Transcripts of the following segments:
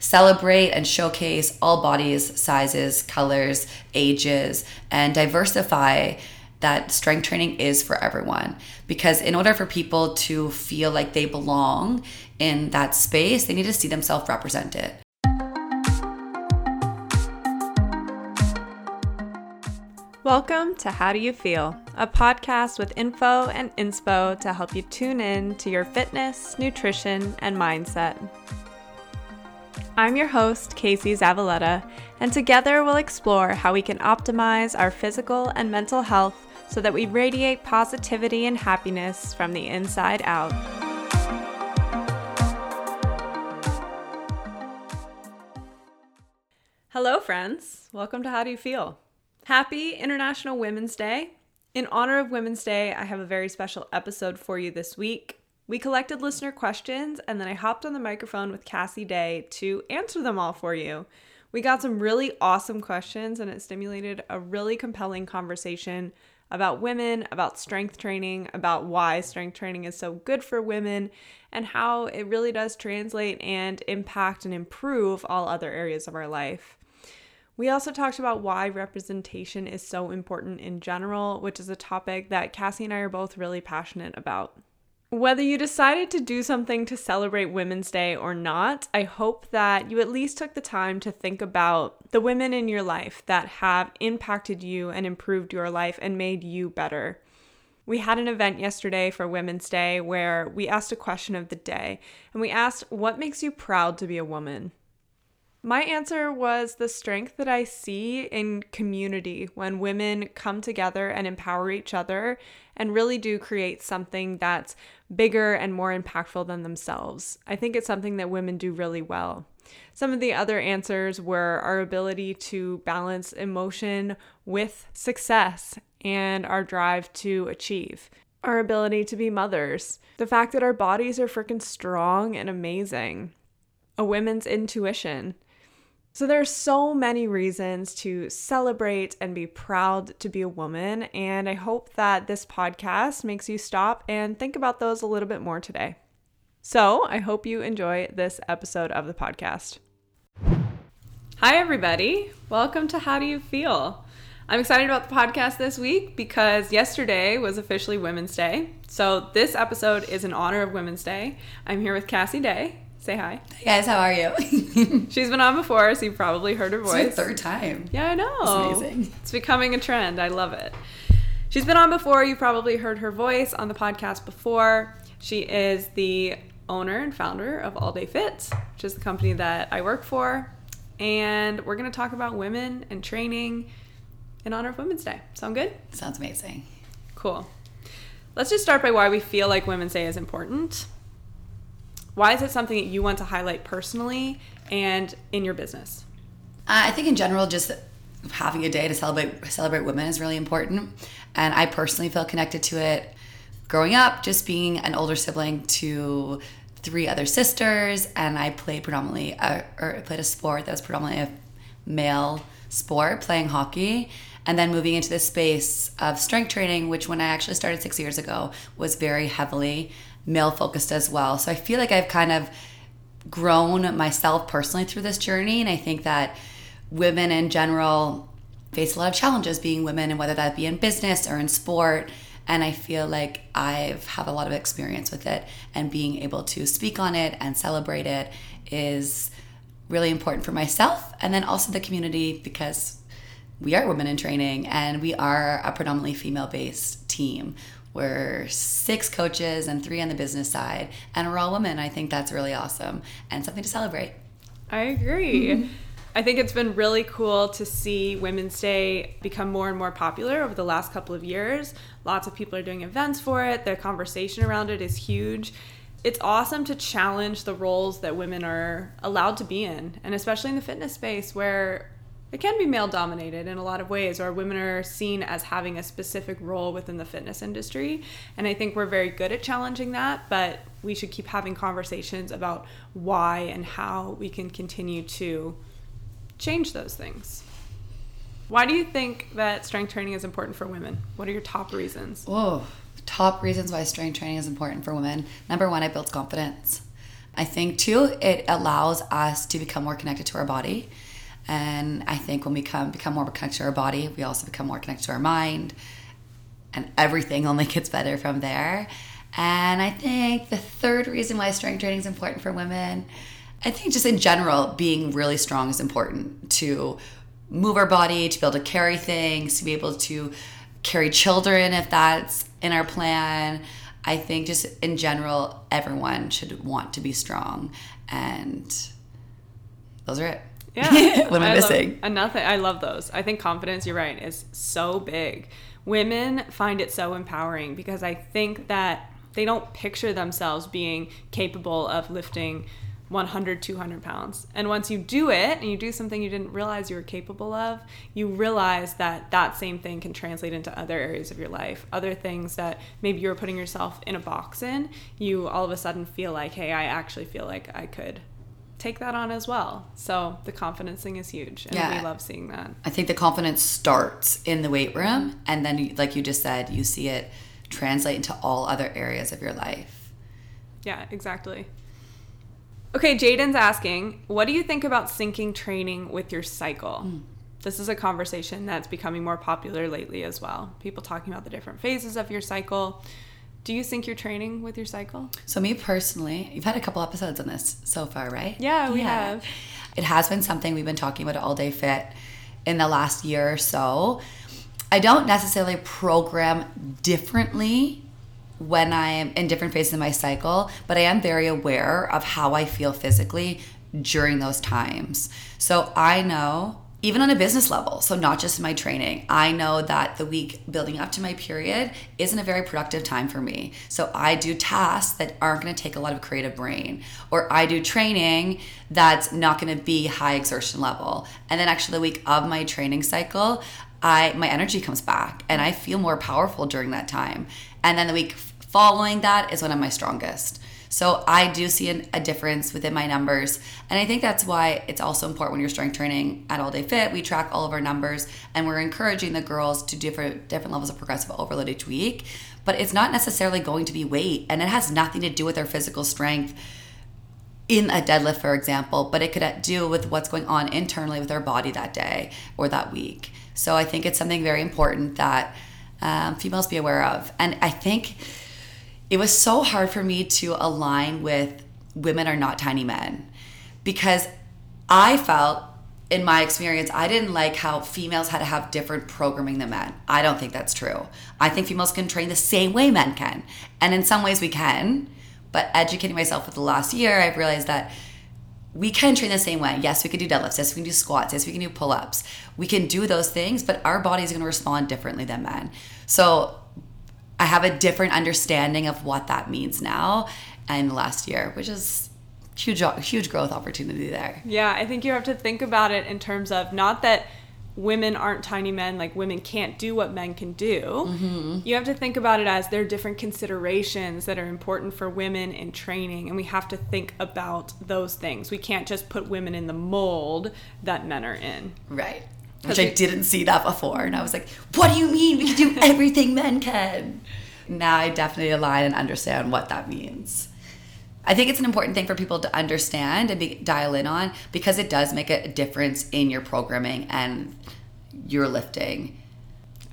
celebrate and showcase all bodies, sizes, colors, ages, and diversify that strength training is for everyone. Because in order for people to feel like they belong in that space, they need to see themselves represented. Welcome to How Do You Feel, a podcast with info and inspo to help you tune in to your fitness, nutrition, and mindset. I'm your host, Casey Zavaleta, and together we'll explore how we can optimize our physical and mental health so that we radiate positivity and happiness from the inside out. Hello, friends. Welcome to How Do You Feel? Happy International Women's Day. In honor of Women's Day, I have a very special episode for you this week. We collected listener questions and then I hopped on the microphone with Cassie Day to answer them all for you. We got some really awesome questions and it stimulated a really compelling conversation about women, about strength training, about why strength training is so good for women, and how it really does translate and impact and improve all other areas of our life. We also talked about why representation is so important in general, which is a topic that Cassie and I are both really passionate about. Whether you decided to do something to celebrate Women's Day or not, I hope that you at least took the time to think about the women in your life that have impacted you and improved your life and made you better. We had an event yesterday for Women's Day where we asked a question of the day and we asked, What makes you proud to be a woman? My answer was the strength that I see in community when women come together and empower each other and really do create something that's bigger and more impactful than themselves. I think it's something that women do really well. Some of the other answers were our ability to balance emotion with success and our drive to achieve. Our ability to be mothers, the fact that our bodies are freaking strong and amazing, a woman's intuition, so there are so many reasons to celebrate and be proud to be a woman, and I hope that this podcast makes you stop and think about those a little bit more today. So I hope you enjoy this episode of the podcast. Hi, everybody. Welcome to How Do You Feel? I'm excited about the podcast this week because yesterday was officially Women's Day. So, this episode is in honor of Women's Day. I'm here with Cassie Day. Say hi. Hey guys, how are you? She's been on before, so you probably heard her voice. It's the third time. Yeah, I know. It's amazing. It's becoming a trend. I love it. She's been on before. You've probably heard her voice on the podcast before. She is the owner and founder of All Day Fit, which is the company that I work for. And we're going to talk about women and training in honor of Women's Day. Sound good? Sounds amazing. Cool. Let's just start by why we feel like Women's Day is important. Why is it something that you want to highlight personally and in your business? Uh, I think in general, just having a day to celebrate celebrate women is really important, and I personally feel connected to it. Growing up, just being an older sibling to three other sisters, and I played predominantly or played a sport that was predominantly a male sport, playing hockey, and then moving into the space of strength training, which when I actually started six years ago was very heavily male focused as well. So I feel like I've kind of grown myself personally through this journey. And I think that women in general face a lot of challenges being women, and whether that be in business or in sport. And I feel like I've have a lot of experience with it, and being able to speak on it and celebrate it is really important for myself, and then also the community because we are women in training and we are a predominantly female based team we're six coaches and three on the business side, and we're all women. I think that's really awesome and something to celebrate. I agree. I think it's been really cool to see Women's Day become more and more popular over the last couple of years. Lots of people are doing events for it, the conversation around it is huge. It's awesome to challenge the roles that women are allowed to be in, and especially in the fitness space where it can be male dominated in a lot of ways or women are seen as having a specific role within the fitness industry and i think we're very good at challenging that but we should keep having conversations about why and how we can continue to change those things. Why do you think that strength training is important for women? What are your top reasons? Oh top reasons why strength training is important for women. Number one it builds confidence. I think too, it allows us to become more connected to our body. And I think when we come become more connected to our body, we also become more connected to our mind. And everything only gets better from there. And I think the third reason why strength training is important for women, I think just in general, being really strong is important to move our body, to be able to carry things, to be able to carry children if that's in our plan. I think just in general, everyone should want to be strong. And those are it. Yeah. what am I, I missing? Love, and nothing. I love those. I think confidence, you're right, is so big. Women find it so empowering because I think that they don't picture themselves being capable of lifting 100, 200 pounds. And once you do it and you do something you didn't realize you were capable of, you realize that that same thing can translate into other areas of your life. Other things that maybe you were putting yourself in a box in, you all of a sudden feel like, hey, I actually feel like I could take that on as well. So the confidence thing is huge. And Yeah. we love seeing that. I think the confidence starts in the weight room. And then, like you just said, you see it translate into all other areas of your life. Yeah, exactly. Okay, Jaden's asking, what do you think about syncing training with your cycle? Hmm. This is a conversation that's becoming more popular lately as well. People talking about the different phases of your cycle. Do you sync your training with your cycle? So, me personally, you've had a couple episodes on this so far, right? Yeah, we have. It has been something we've been talking about at All Day Fit in the last year or so. I don't necessarily program differently when I am in different phases of my cycle, but I am very aware of how I feel physically during those times. So I know, even on a business level, so not just in my training, I know that the week building up to my period isn't a very productive time for me. So I do tasks that aren't going to take a lot of creative brain, or I do training that's not going to be high exertion level. And then actually the week of my training cycle, I my energy comes back and I feel more powerful during that time. And then the week following that is when I'm my strongest. So I do see an, a difference within my numbers, and I think that's why it's also important when you're strength training at All Day Fit. We track all of our numbers, and we're encouraging the girls to different different levels of progressive overload each week. But it's not necessarily going to be weight, and it has nothing to do with their physical strength in a deadlift, for example, but it could do with what's going on internally with their body that day or that week. So I think it's something very important that um, females be aware of. And I think it was so hard for me to align with women are not tiny men because I felt in my experience, I didn't like how females had to have different programming than men. I don't think that's true. I think females can train the same way men can. And in some ways we can. But educating myself for the last year, I've realized that we can train the same way. Yes, we can do deadlifts. Yes, we can do squats. Yes, we can do pull ups. We can do those things, but our body is going to respond differently than men. So I have a different understanding of what that means now and last year, which is huge, huge growth opportunity there. Yeah, I think you have to think about it in terms of not that women aren't tiny men, like women can't do what men can do. Mm-hmm. You have to think about it as there are different considerations that are important for women in training, and we have to think about those things. We can't just put women in the mold that men are in. Right. Which I didn't see that before. And I was like, what do you mean? We can do everything men can. Now I definitely align and understand what that means. I think it's an important thing for people to understand and be, dial in on because it does make a difference in your programming and your lifting.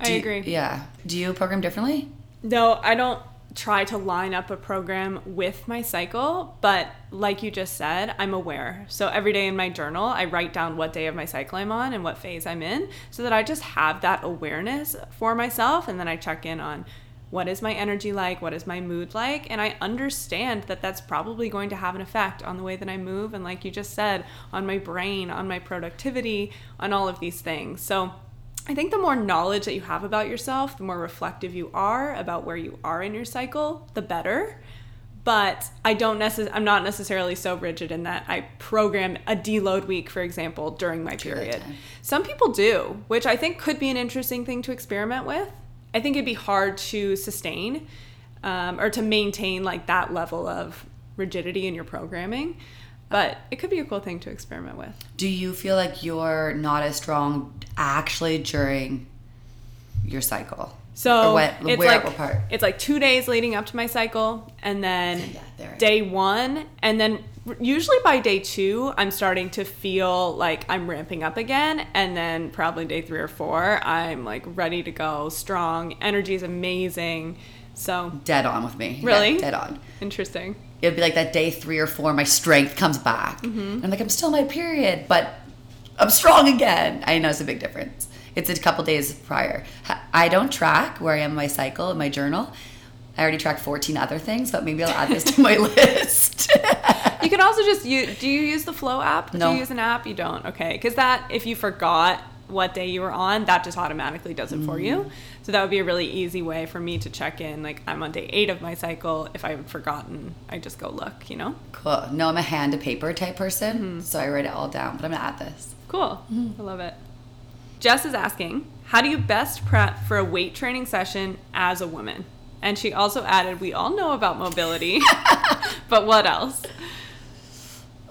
I Do you- agree. Yeah. Do you program differently? No, I don't try to line up a program with my cycle, but like you just said, I'm aware. So every day in my journal, I write down what day of my cycle I'm on and what phase I'm in so that I just have that awareness for myself and then I check in on what is my energy like, what is my mood like, and I understand that that's probably going to have an effect on the way that I move and like you just said, on my brain, on my productivity, on all of these things. So I think the more knowledge that you have about yourself, the more reflective you are about where you are in your cycle, the better. But I don't necess- I'm not necessarily so rigid in that I program a deload week, for example, during my period. Some people do, which I think could be an interesting thing to experiment with. I think it'd be hard to sustain um, or to maintain like that level of rigidity in your programming, but it could be a cool thing to experiment with. Do you feel like you're not as strong actually during your cycle? So what- it's where- like part? it's like two days leading up to my cycle, and then Yeah, day one, and then usually by day two, I'm starting to feel like I'm ramping up again. And then probably day three or four, I'm like ready to go, strong. Energy is amazing. So, Dead on with me. Really? Yeah, dead on. interesting. It'd be like that day three or four, my strength comes back. Mm-hmm. I'm like, I'm still my period, but I'm strong again. I know it's a big difference. It's a couple days prior. I don't track where I am in my cycle in my journal. I already tracked 14 other things, but maybe I'll add this to my list. You can also just use, do you use the Flo app? Do you use an app? You don't. Okay. Because that, if you forgot what day you were on, that just automatically does it for Mm. you. So that would be a really easy way for me to check in. Like I'm on day eight of my cycle. If I've forgotten, I just go look, you know? cool. No, I'm a hand to paper type person, Mm-hmm. so I write it all down, but I'm gonna add this. Cool. I love it. Jess is asking, how do you best prep for a weight training session as a woman? And she also added, we all know about mobility, but what else?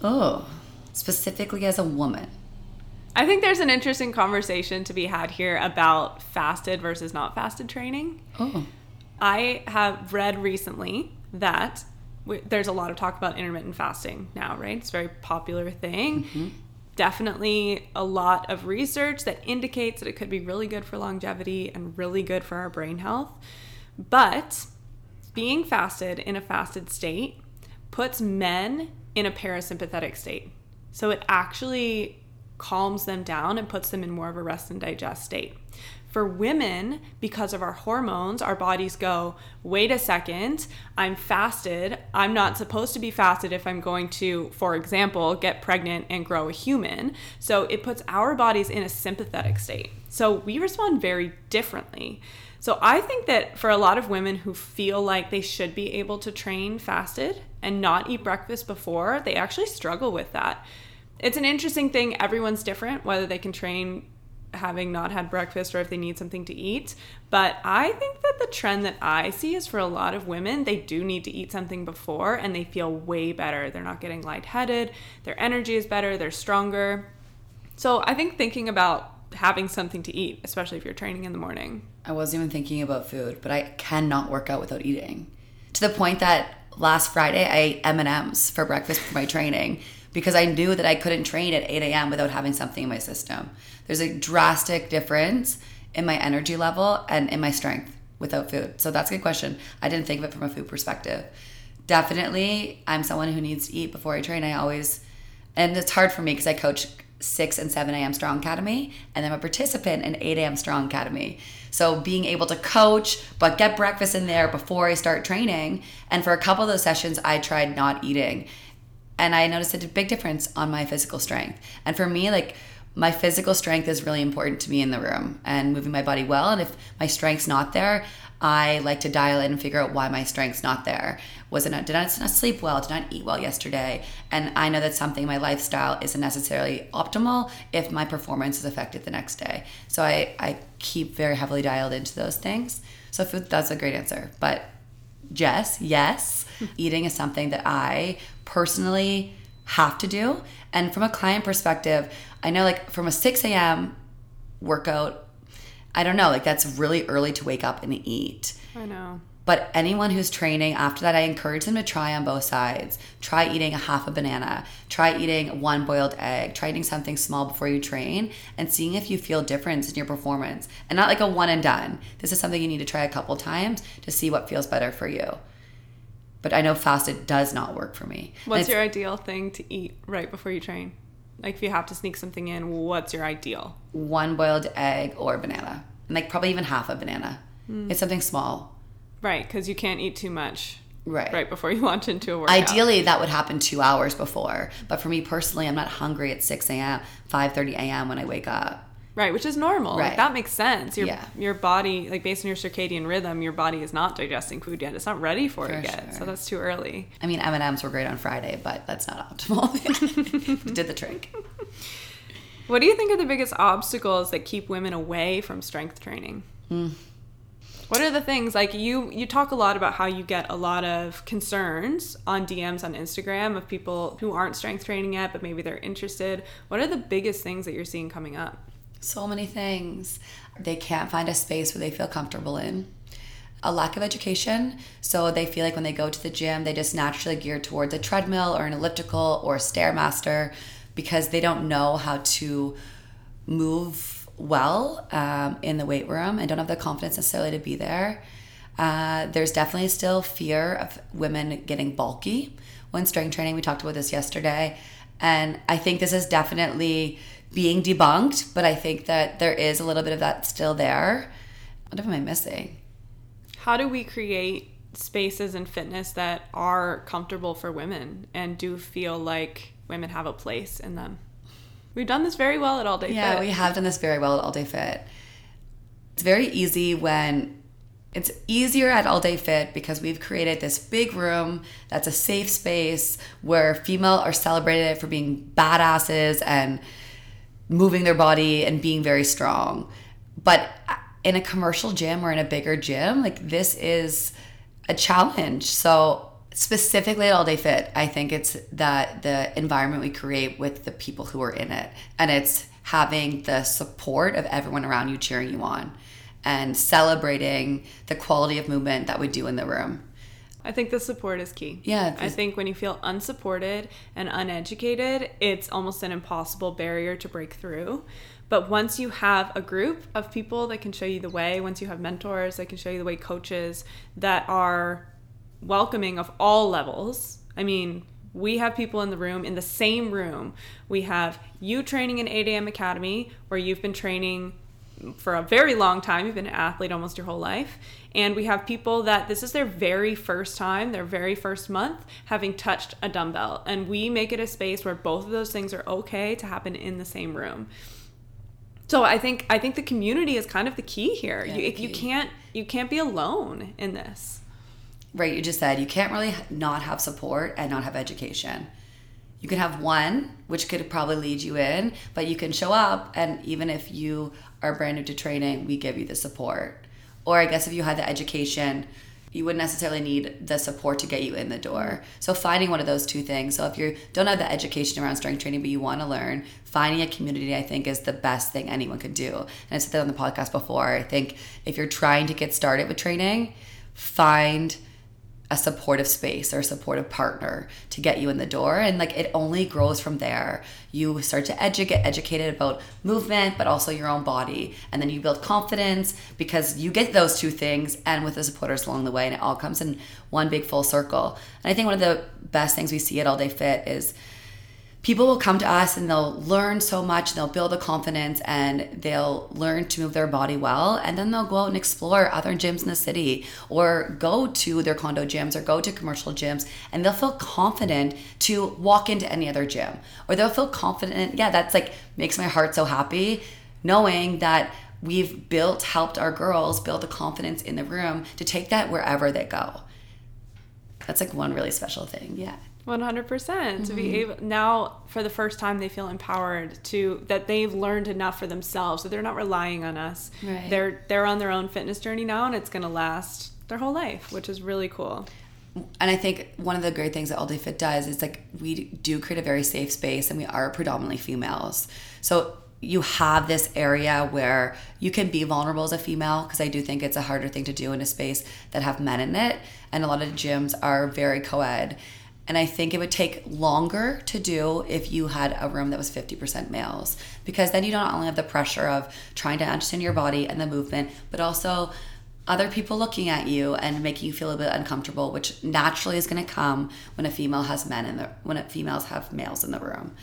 Oh, specifically as a woman. I think there's an interesting conversation to be had here about fasted versus not fasted training. Oh, I have read recently that w- there's a lot of talk about intermittent fasting now, right? It's a very popular thing. Mm-hmm. Definitely a lot of research that indicates that it could be really good for longevity and really good for our brain health. But being fasted in a fasted state puts men in a parasympathetic state. So it actually calms them down and puts them in more of a rest and digest state. For women, because of our hormones, our bodies go, wait a second, I'm fasted. I'm not supposed to be fasted if I'm going to, for example, get pregnant and grow a human. So it puts our bodies in a sympathetic state. So we respond very differently. So I think that for a lot of women who feel like they should be able to train fasted and not eat breakfast before, they actually struggle with that. It's an interesting thing. Everyone's different, whether they can train having not had breakfast or if they need something to eat. But I think that the trend that I see is for a lot of women, they do need to eat something before and they feel way better. They're not getting lightheaded, their energy is better, they're stronger. So I think thinking about having something to eat, especially if you're training in the morning. I wasn't even thinking about food, but I cannot work out without eating. To the point that last Friday I ate M and M's for breakfast for my training because I knew that I couldn't train at 8 a.m. without having something in my system. There's a drastic difference in my energy level and in my strength without food. So that's a good question. I didn't think of it from a food perspective. Definitely, I'm someone who needs to eat before I train. I always, and it's hard for me because I coach 6 and 7 a.m. Strong Academy, and I'm a participant in 8 a.m. Strong Academy. So being able to coach, but get breakfast in there before I start training. And for a couple of those sessions, I tried not eating. And I noticed a big difference on my physical strength. And for me, like, my physical strength is really important to me in the room and moving my body well. And if my strength's not there, I like to dial in and figure out why my strength's not there. Was it not, did I not sleep well? Did I not eat well yesterday? And I know that something, my lifestyle isn't necessarily optimal if my performance is affected the next day. So I, I keep very heavily dialed into those things. So food, that's a great answer. But Jess, yes, eating is something that I personally have to do. And from a client perspective, I know like from a 6 a.m. workout, I don't know, like that's really early to wake up and eat. I know. But anyone who's training after that, I encourage them to try on both sides. Try eating a half a banana. Try eating one boiled egg. Try eating something small before you train and seeing if you feel difference in your performance. And not like a one and done. This is something you need to try a couple times to see what feels better for you. But I know fasted does not work for me. What's your ideal thing to eat right before you train? Like if you have to sneak something in, what's your ideal? one boiled egg or banana? And like probably even half a banana. Hmm. It's something small. Right, because you can't eat too much Right. right before you launch into a workout. Ideally, that would happen two hours before. But for me personally, I'm not hungry at 6 a.m., 5.30 a.m. when I wake up. Right, which is normal. Like Right. that makes sense. Your Yeah. your body, like based on your circadian rhythm, your body is not digesting food yet. It's not ready for, it For yet. So that's too early. I mean, M&Ms were great on Friday, but that's not optimal. Did the trick. What do you think are the biggest obstacles that keep women away from strength training? Hmm. What are the things like you you talk a lot about how you get a lot of concerns on DMs on Instagram of people who aren't strength training yet but maybe they're interested. What are the biggest things that you're seeing coming up? So many things. They can't find a space where they feel comfortable in. a lack of education. So they feel like when they go to the gym, they just naturally gear towards a treadmill or an elliptical or a stairmaster because they don't know how to move well um, in the weight room and don't have the confidence necessarily to be there. Uh, there's definitely still fear of women getting bulky when strength training. We talked about this yesterday. And I think this is definitely being debunked, but I think that there is a little bit of that still there. What am I missing? How do we create spaces in fitness that are comfortable for women and do feel like women have a place in them? We've done this very well at All Day yeah, Fit. Yeah, we have done this very well at All Day Fit. It's very easy when it's easier at All Day Fit because we've created this big room that's a safe space where female are celebrated for being badasses and moving their body and being very strong. But uh, in a commercial gym or in a bigger gym, like this is a challenge. So specifically at All Day Fit, I think it's that the environment we create with the people who are in it, and it's having the support of everyone around you cheering you on, and celebrating the quality of movement that we do in the room. I think the support is key. Yeah, I think when you feel unsupported and uneducated, it's almost an impossible barrier to break through. But once you have a group of people that can show you the way, once you have mentors that can show you the way, coaches that are welcoming of all levels. I mean, we have people in the room, in the same room. We have you training in 8 a.m. Academy, where you've been training for a very long time. You've been an athlete almost your whole life. And we have people that this is their very first time, their very first month having touched a dumbbell. And we make it a space where both of those things are okay to happen in the same room. So I think I think the community is kind of the key here. Yeah, you, the you can't you can't be alone in this. right you just said you can't really not have support and not have education you can have one which could probably lead you in but you can show up and even if you are brand new to training we give you the support. Or i guess if you had the education you wouldn't necessarily need the support to get you in the door. So finding one of those two things. So if you don't have the education around strength training but you want to learn finding a community i think is the best thing anyone could do. And i said that on the podcast before. I think if you're trying to get started with training find a supportive space or a supportive partner to get you in the door. And like it only grows from there. You start to edu- get educated about movement but also your own body. And then you build confidence because you get those two things and with the supporters along the way and it all comes in one big full circle. And i think one of the best things we see at all day fit is people will come to us and they'll learn so much they'll build a confidence and they'll learn to move their body well and then they'll go out and explore other gyms in the city or go to their condo gyms or go to commercial gyms and they'll feel confident to walk into any other gym. Or they'll feel confident yeah that's like makes my heart so happy knowing that we've built helped our girls build the confidence in the room to take that wherever they go. That's like one really special thing yeah One hundred percent. To Mm-hmm. be able now for the first time they feel empowered to that they've learned enough for themselves, so they're not relying on us. Right. They're they're on their own fitness journey now, and it's gonna last their whole life, which is really cool. and I think one of the great things that All Day Fit does is like we do create a very safe space and we are predominantly females. So you have this area where you can be vulnerable as a female because I do think it's a harder thing to do in a space that have men in it. And a lot of gyms are very co ed. And I think it would take longer to do if you had a room that was 50% males because then you don't only have the pressure of trying to understand your body and the movement, but also other people looking at you and making you feel a bit uncomfortable, which naturally is going to come when a female has men in the when females have males in the room.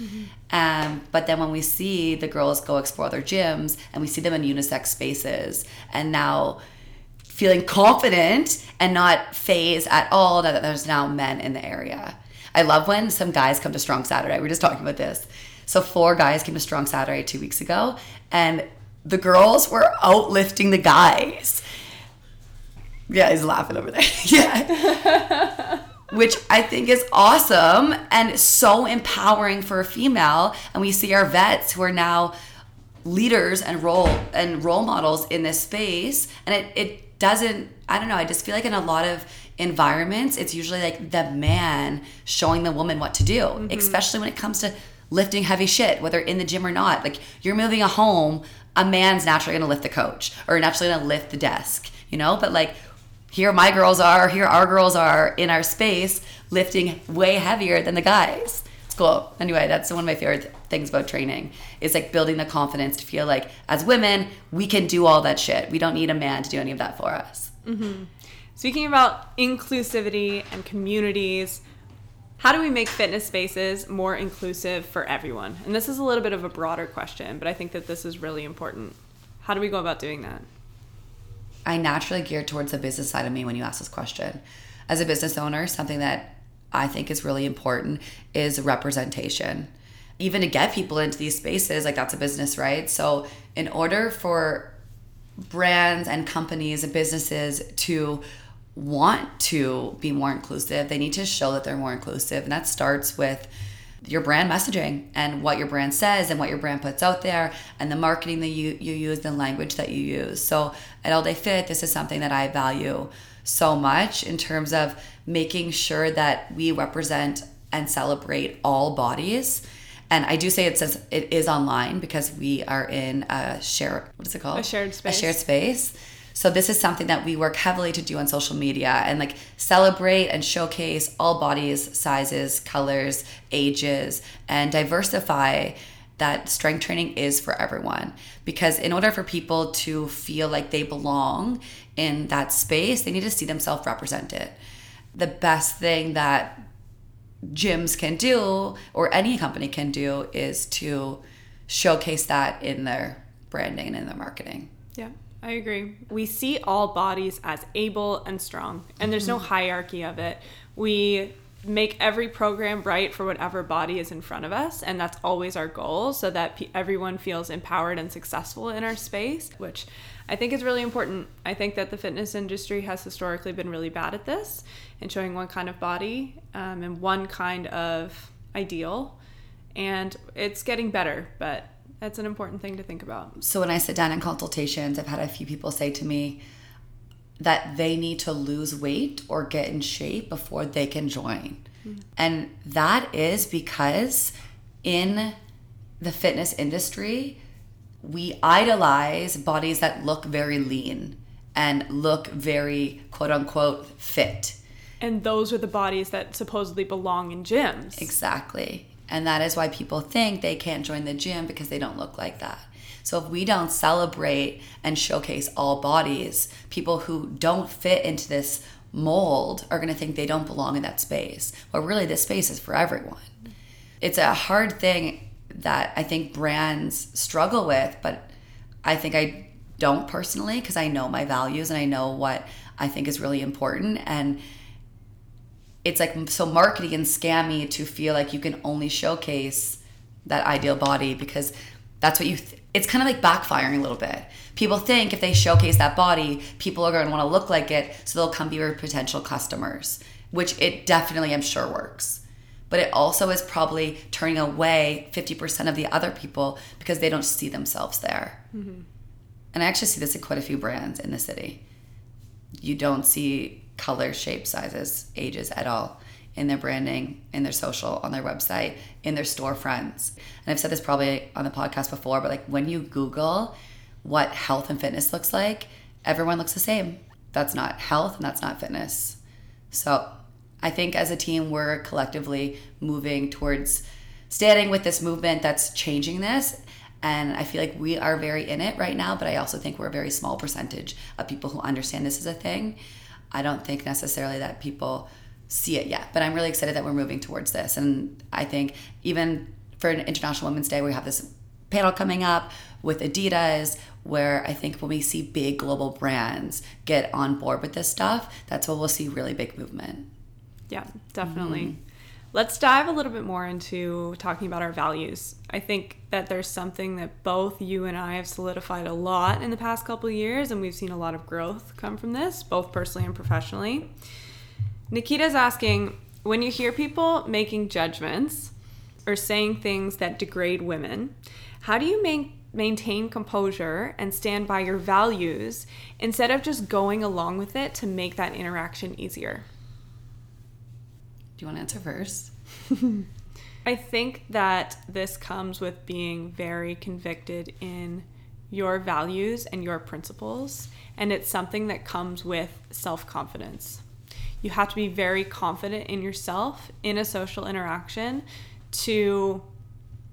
Um, but then when we see the girls go explore their gyms and we see them in unisex spaces, and now feeling confident and not phase at all that there's now men in the area. I love when some guys come to Strong Saturday. We are just talking about this. So four guys came to Strong Saturday two weeks ago, and the girls were outlifting the guys. Yeah, he's laughing over there. yeah. Which I think is awesome and so empowering for a female. And we see our vets who are now leaders and role and role models in this space. And it, it doesn't, I don't know, I just feel like in a lot of environments, it's usually like the man showing the woman what to do, mm-hmm. especially when it comes to lifting heavy shit, whether in the gym or not. Like you're moving a home, a man's naturally gonna lift the coach or naturally gonna lift the desk, you know? But like here my girls are, here our girls are in our space lifting way heavier than the guys. It's cool. Anyway, that's one of my favorite things about training is like building the confidence to feel like as women, we can do all that shit. We don't need a man to do any of that for us. Mm-hmm. Speaking about inclusivity and communities, how do we make fitness spaces more inclusive for everyone? And this is a little bit of a broader question, but I think that this is really important. How do we go about doing that? I naturally geared towards the business side of me when you ask this question. As a business owner, something that I think is really important is representation. Even to get people into these spaces, like that's a business, right? So, in order for brands and companies and businesses to want to be more inclusive, they need to show that they're more inclusive. And that starts with your brand messaging and what your brand says and what your brand puts out there and the marketing that you, you use, the language that you use. So at All Day Fit, this is something that I value so much in terms of making sure that we represent and celebrate all bodies. And I do say it says it is online because we are in a share what is it called? A shared space. A shared space. So this is something that we work heavily to do on social media and like celebrate and showcase all bodies, sizes, colors, ages, and diversify that strength training is for everyone. Because in order for people to feel like they belong in that space, they need to see themselves represented. The best thing that gyms can do or any company can do is to showcase that in their branding and in their marketing. Yeah. I agree. We see all bodies as able and strong, and there's no mm-hmm. hierarchy of it. We make every program right for whatever body is in front of us, and that's always our goal so that everyone feels empowered and successful in our space, which I think is really important. I think that the fitness industry has historically been really bad at this and showing one kind of body um, and one kind of ideal, and it's getting better, but that's an important thing to think about. So when I sit down in consultations, I've had a few people say to me that they need to lose weight or get in shape before they can join. Mm-hmm. And that is because in the fitness industry, we idolize bodies that look very lean and look very quote unquote fit. And those are the bodies that supposedly belong in gyms. Exactly. And that is why people think they can't join the gym because they don't look like that. So if we don't celebrate and showcase all bodies, people who don't fit into this mold are going to think they don't belong in that space. But really, this space is for everyone. It's a hard thing that I think brands struggle with, but I think I don't personally because I know my values and I know what I think is really important. And it's like so marketing and scammy to feel like you can only showcase that ideal body because that's what you th- it's kind of like backfiring a little bit people think if they showcase that body people are going to want to look like it so they'll come be your potential customers which it definitely i'm sure works but it also is probably turning away 50% of the other people because they don't see themselves there mm-hmm. and i actually see this in quite a few brands in the city you don't see color, shape, sizes, ages at all in their branding, in their social, on their website, in their storefronts. And I've said this probably on the podcast before, but like when you Google what health and fitness looks like, everyone looks the same. That's not health and that's not fitness. So I think as a team, we're collectively moving towards standing with this movement that's changing this. And I feel like we are very in it right now, but I also think we're a very small percentage of people who understand this is a thing. I don't think necessarily that people see it yet, but I'm really excited that we're moving towards this. And I think even for International Women's Day, we have this panel coming up with Adidas where I think when we see big global brands get on board with this stuff, that's when we'll see really big movement. Yeah, definitely. Mm-hmm. Let's dive a little bit more into talking about our values. I think that there's something that both you and I have solidified a lot in the past couple years, and we've seen a lot of growth come from this, both personally and professionally. Nikita's asking when you hear people making judgments or saying things that degrade women, how do you make, maintain composure and stand by your values instead of just going along with it to make that interaction easier? You want to answer first? I think that this comes with being very convicted in your values and your principles, and it's something that comes with self confidence. You have to be very confident in yourself in a social interaction to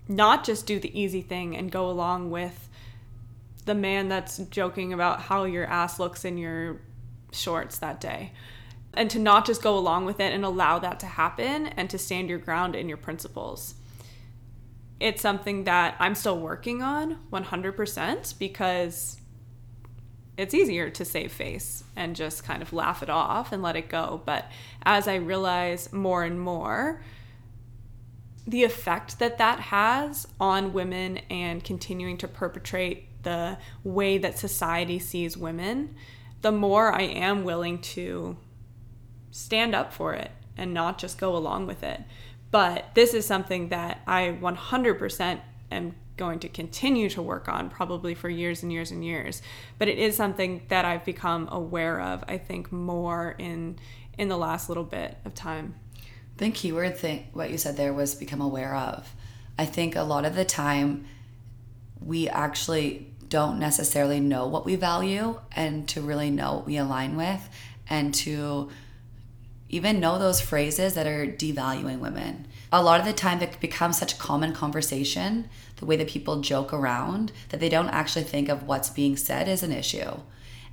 not just do the easy thing and go along with the man that's joking about how your ass looks in your shorts that day. And to not just go along with it and allow that to happen and to stand your ground in your principles it's something that I'm still working on 100% because it's easier to save face and just kind of laugh it off and let it go. But as I realize more and more, the effect that that has on women and continuing to perpetrate the way that society sees women, the more I am willing to stand up for it and not just go along with it. But this is something that I 100% am going to continue to work on probably for years and years and years. But it is something that I've become aware of, I think, more in in the last little bit of time. The keyword thing what you said there was become aware of. I think a lot of the time we actually don't necessarily know what we value and to really know what we align with and to even know those phrases that are devaluing women. A lot of the time, it becomes such common conversation, the way that people joke around, that they don't actually think of what's being said as an issue.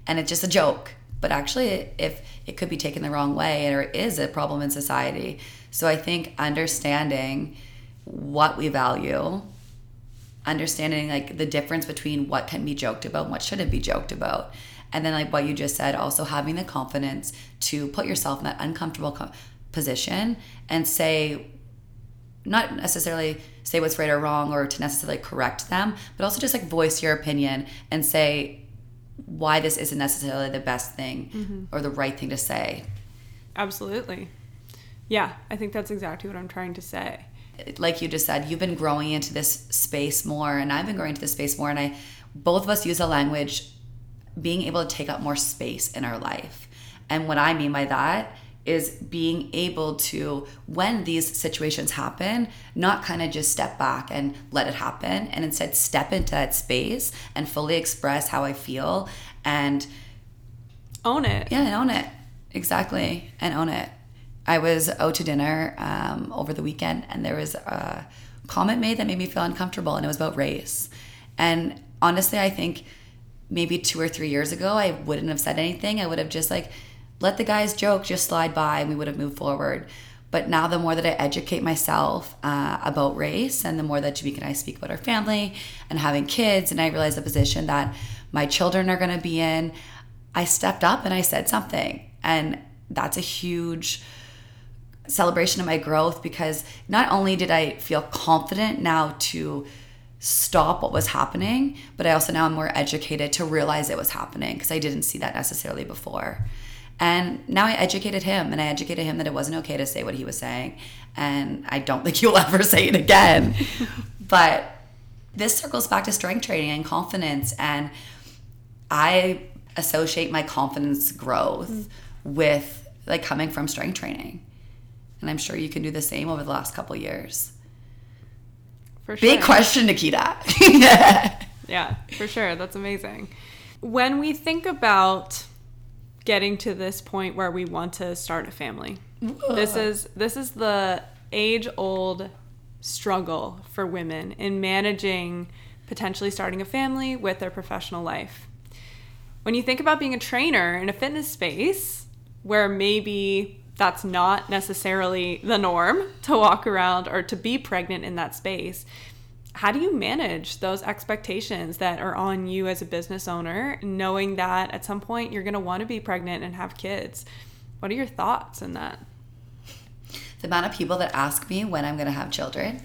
And it's just a joke. But actually, if it could be taken the wrong way, or is a problem in society. So I think understanding what we value, understanding like the difference between what can be joked about and what shouldn't be joked about, and then, like what you just said, also having the confidence to put yourself in that uncomfortable co- position and say, not necessarily say what's right or wrong or to necessarily correct them, but also just like voice your opinion and say why this isn't necessarily the best thing mm-hmm. or the right thing to say. Absolutely. Yeah, I think that's exactly what I'm trying to say. Like you just said, you've been growing into this space more, and I've been growing into this space more, and I both of us use a language being able to take up more space in our life. And what I mean by that is being able to, when these situations happen, not kind of just step back and let it happen, and instead step into that space and fully express how I feel and own it. Yeah, and own it. Exactly. And own it. I was out to dinner um, over the weekend, and there was a comment made that made me feel uncomfortable, and it was about race. And honestly, I think maybe two or three years ago, I wouldn't have said anything. I would have just like let the guy's joke just slide by and we would have moved forward. But now, the more that I educate myself uh, about race and the more that Jamaica and I speak about our family and having kids, and I realize the position that my children are going to be in, I stepped up and I said something. And that's a huge celebration of my growth because not only did I feel confident now to stop what was happening, but I also now am more educated to realize it was happening because I didn't see that necessarily before. And now I educated him and I educated him that it wasn't okay to say what he was saying. And I don't think he'll ever say it again. but this circles back to strength training and confidence. And I associate my confidence growth mm. with like coming from strength training. And I'm sure you can do the same over the last couple years. For sure. Big question, Nikita. yeah, for sure. That's amazing. When we think about getting to this point where we want to start a family, this is this is the age-old struggle for women in managing potentially starting a family with their professional life. When you think about being a trainer in a fitness space where maybe that's not necessarily the norm to walk around or to be pregnant in that space. How do you manage those expectations that are on you as a business owner, knowing that at some point you're going to want to be pregnant and have kids? What are your thoughts on that? The amount of people that ask me when I'm going to have children.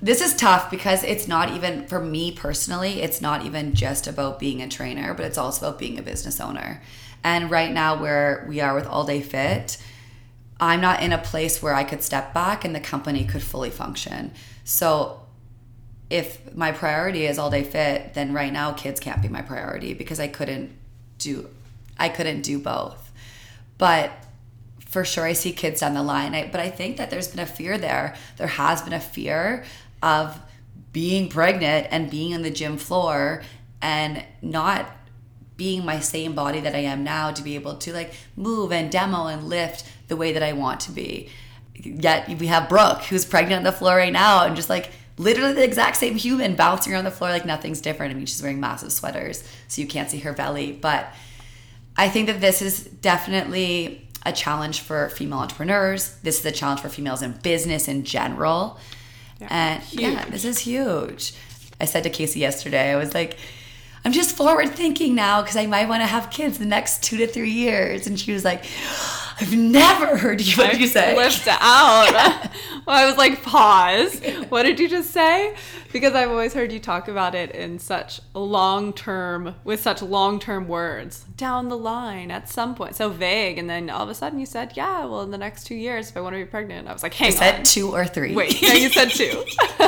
This is tough because it's not even, for me personally, it's not even just about being a trainer, but it's also about being a business owner. And right now, where we are with All Day Fit, I'm not in a place where I could step back and the company could fully function. So if my priority is all day fit, then right now kids can't be my priority because I couldn't do I couldn't do both. But for sure I see kids down the line. I, but I think that there's been a fear there. There has been a fear of being pregnant and being on the gym floor and not being my same body that I am now to be able to like move and demo and lift the way that I want to be. Yet we have Brooke who's pregnant on the floor right now and just like literally the exact same human bouncing around the floor like nothing's different. I mean, she's wearing massive sweaters, so you can't see her belly. But I think that this is definitely a challenge for female entrepreneurs. This is a challenge for females in business in general. Yeah, and huge. yeah, this is huge. I said to Casey yesterday, I was like, I'm just forward thinking now because I might want to have kids the next two to three years. And she was like, I've never heard you. What did you say? Flipped out. well, I was like, pause. What did you just say? Because I've always heard you talk about it in such long term, with such long term words. Down the line, at some point, so vague, and then all of a sudden you said, "Yeah, well, in the next two years, if I want to be pregnant." I was like, "Hang I said on, two or three. wait." No, you said two.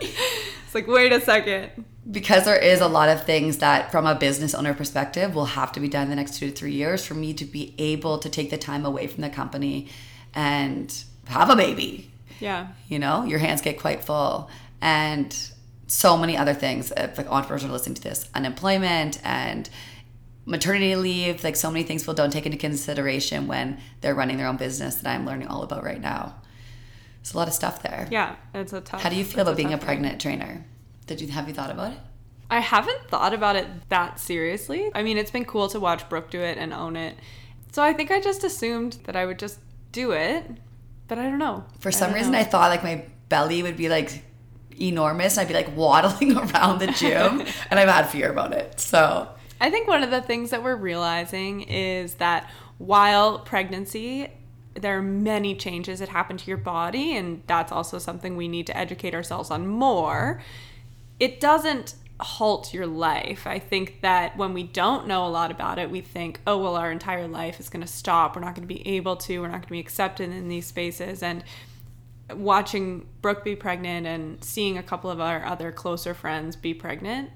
it's like, wait a second. Because there is a lot of things that from a business owner perspective will have to be done in the next two to three years for me to be able to take the time away from the company and have a baby Yeah. you know your hands get quite full and so many other things if like entrepreneurs are listening to this unemployment and maternity leave like so many things people don't take into consideration when they're running their own business that i'm learning all about right now there's a lot of stuff there Yeah, it's a tough. how do you feel it's about being a tough thing. pregnant trainer did you have you thought about it I haven't thought about it that seriously. I mean, it's been cool to watch Brooke do it and own it. So I think I just assumed that I would just do it, but I don't know. For some don't reason, know. I thought like my belly would be like enormous and I'd be like waddling around the gym, and I've had fear about it. So, I think one of the things that we're realizing is that while pregnancy, there are many changes that happen to your body, and that's also something we need to educate ourselves on more. It doesn't halt your life. I think that when we don't know a lot about it, we think, oh, well, our entire life is going to stop. We're not going to be able to. We're not going to be accepted in these spaces. And watching Brooke be pregnant and seeing a couple of our other closer friends be pregnant,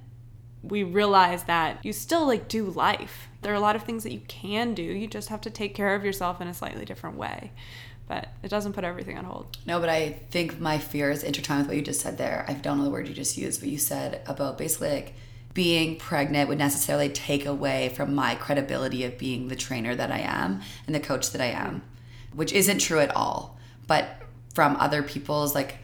we realize that you still like do life. There are a lot of things that you can do. You just have to take care of yourself in a slightly different way. But it doesn't put everything on hold. no, but I think my fear is intertwined with what you just said there. I don't know the word you just used, but you said about basically like being pregnant would necessarily take away from my credibility of being the trainer that I am and the coach that I am, which isn't true at all. But from other people's like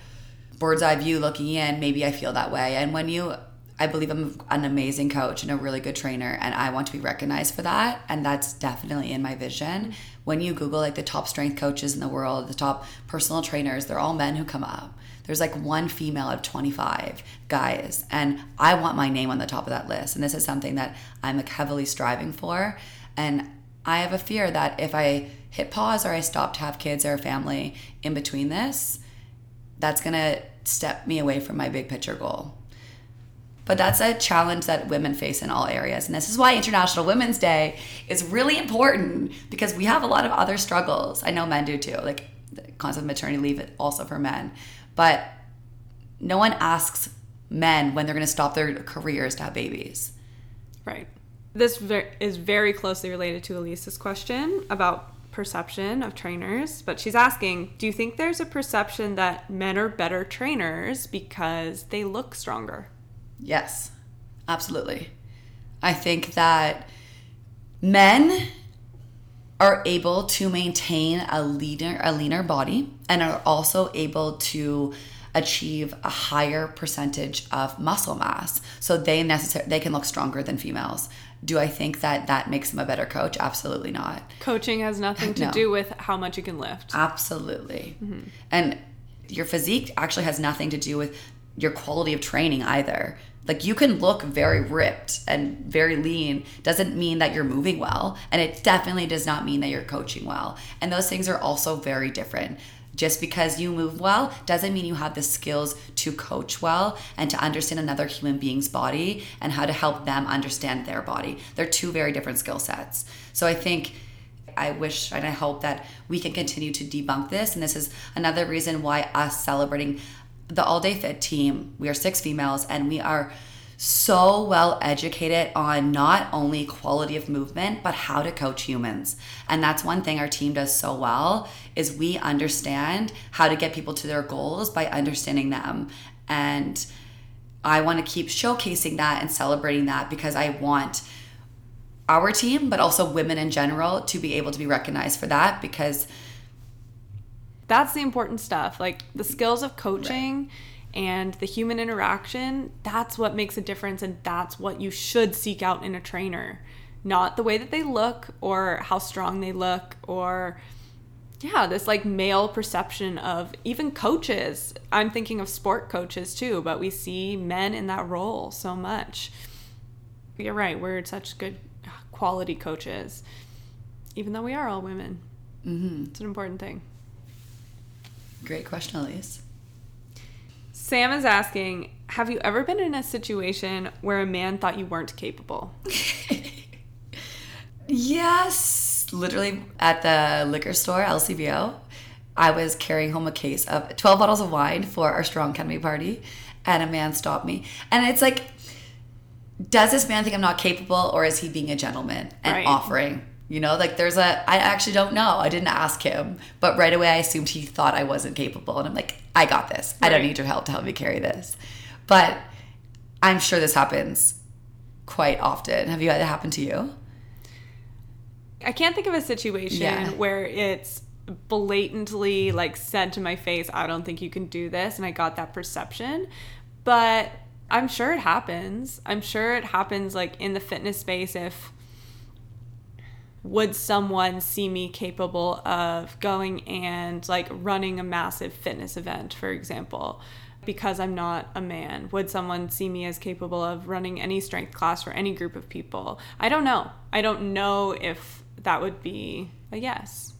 bird's eye view looking in, maybe I feel that way. And when you, I believe I'm an amazing coach and a really good trainer, and I want to be recognized for that. And that's definitely in my vision. When you Google like the top strength coaches in the world, the top personal trainers, they're all men who come up. There's like one female of 25 guys, and I want my name on the top of that list. And this is something that I'm like heavily striving for. And I have a fear that if I hit pause or I stop to have kids or a family in between this, that's gonna step me away from my big picture goal. But that's a challenge that women face in all areas. And this is why International Women's Day is really important because we have a lot of other struggles. I know men do too, like the concept of maternity leave also for men. But no one asks men when they're gonna stop their careers to have babies. Right. This is very closely related to Elisa's question about perception of trainers, but she's asking, do you think there's a perception that men are better trainers because they look stronger? Yes, absolutely. I think that men are able to maintain a leaner a leaner body and are also able to achieve a higher percentage of muscle mass. So they necessarily they can look stronger than females. Do I think that that makes them a better coach? Absolutely not. Coaching has nothing to No. do with how much you can lift. Absolutely. Mm-hmm. And your physique actually has nothing to do with your quality of training either. Like you can look very ripped and very lean doesn't mean that you're moving well and it definitely does not mean that you're coaching well. And those things are also very different. Just because you move well doesn't mean you have the skills to coach well and to understand another human being's body and how to help them understand their body. They're two very different skill sets. So I think I wish and I hope that we can continue to debunk this. And this is another reason why us celebrating the All Day Fit team, we are six females and we are so well educated on not only quality of movement but how to coach humans. And that's one thing our team does so well is we understand how to get people to their goals by understanding them. And I want to keep showcasing that and celebrating that because I want our team, but also women in general, to be able to be recognized for that because that's the important stuff. Like the skills of coaching right. and the human interaction, that's what makes a difference and that's what you should seek out in a trainer. Not the way that they look or how strong they look or yeah, this like male perception of even coaches. I'm thinking of sport coaches too, but we see men in that role so much. You're right, we're such good quality coaches, even though we are all women. Mm-hmm. It's an important thing. Great question, Elise. Sam is asking Have you ever been in a situation where a man thought you weren't capable? yes. Literally at the liquor store, LCBO, I was carrying home a case of 12 bottles of wine for our Strong Academy party, and a man stopped me. And it's like, does this man think I'm not capable, or is he being a gentleman and right. offering you know, like there's a, I actually don't know. I didn't ask him, but right away I assumed he thought I wasn't capable. And I'm like, I got this. Right. I don't need your help to help me carry this. But I'm sure this happens quite often. Have you had it happen to you? I can't think of a situation yeah. where it's blatantly like said to my face, I don't think you can do this. And I got that perception. But I'm sure it happens. I'm sure it happens like in the fitness space if would someone see me capable of going and like running a massive fitness event, for example? Because I'm not a man, would someone see me as capable of running any strength class for any group of people? I don't know. I don't know if that would be a yes.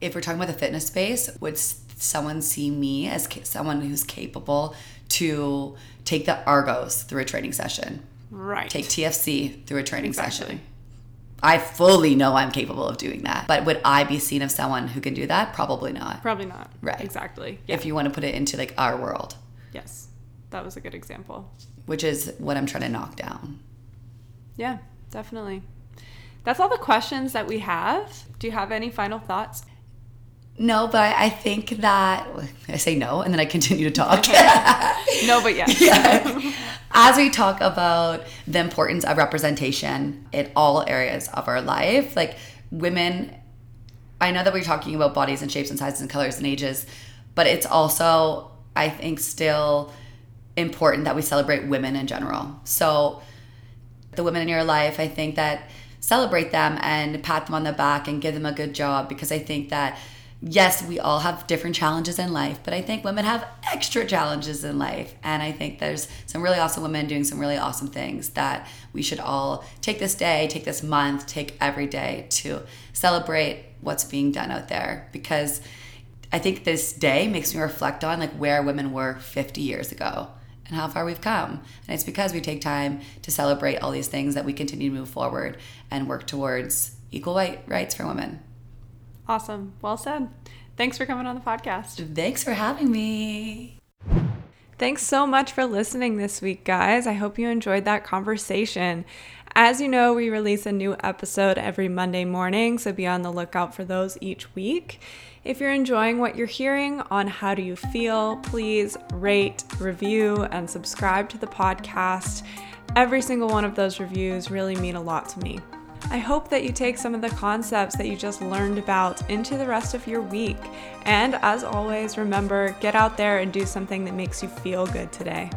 If we're talking about the fitness space, would someone see me as someone who's capable to take the Argos through a training session? Right. Take TFC through a training exactly. session I fully know I'm capable of doing that. But would I be seen as someone who can do that? Probably not. Probably not. Right. Exactly. Yeah. If you want to put it into like our world. Yes. That was a good example. Which is what I'm trying to knock down. Yeah, definitely. That's all the questions that we have. Do you have any final thoughts? No, but I think that I say no and then I continue to talk. no, but yes. yeah. As we talk about the importance of representation in all areas of our life, like women, I know that we're talking about bodies and shapes and sizes and colors and ages, but it's also, I think, still important that we celebrate women in general. So, the women in your life, I think that celebrate them and pat them on the back and give them a good job because I think that yes, we all have different challenges in life, but I think women have extra challenges in life. And I think there's some really awesome women doing some really awesome things that we should all take this day, take this month, take every day to celebrate what's being done out there. Because I think this day makes me reflect on like where women were 50 years ago and how far we've come. And it's because we take time to celebrate all these things that we continue to move forward and work towards equal rights for women. Awesome. Well said. Thanks for coming on the podcast. Thanks for having me. Thanks so much for listening this week, guys. I hope you enjoyed that conversation. As you know, we release a new episode every Monday morning, so be on the lookout for those each week. If you're enjoying what you're hearing on How Do You Feel, please rate, review, and subscribe to the podcast. Every single one of those reviews really mean a lot to me. I hope that you take some of the concepts that you just learned about into the rest of your week. And as always, remember get out there and do something that makes you feel good today.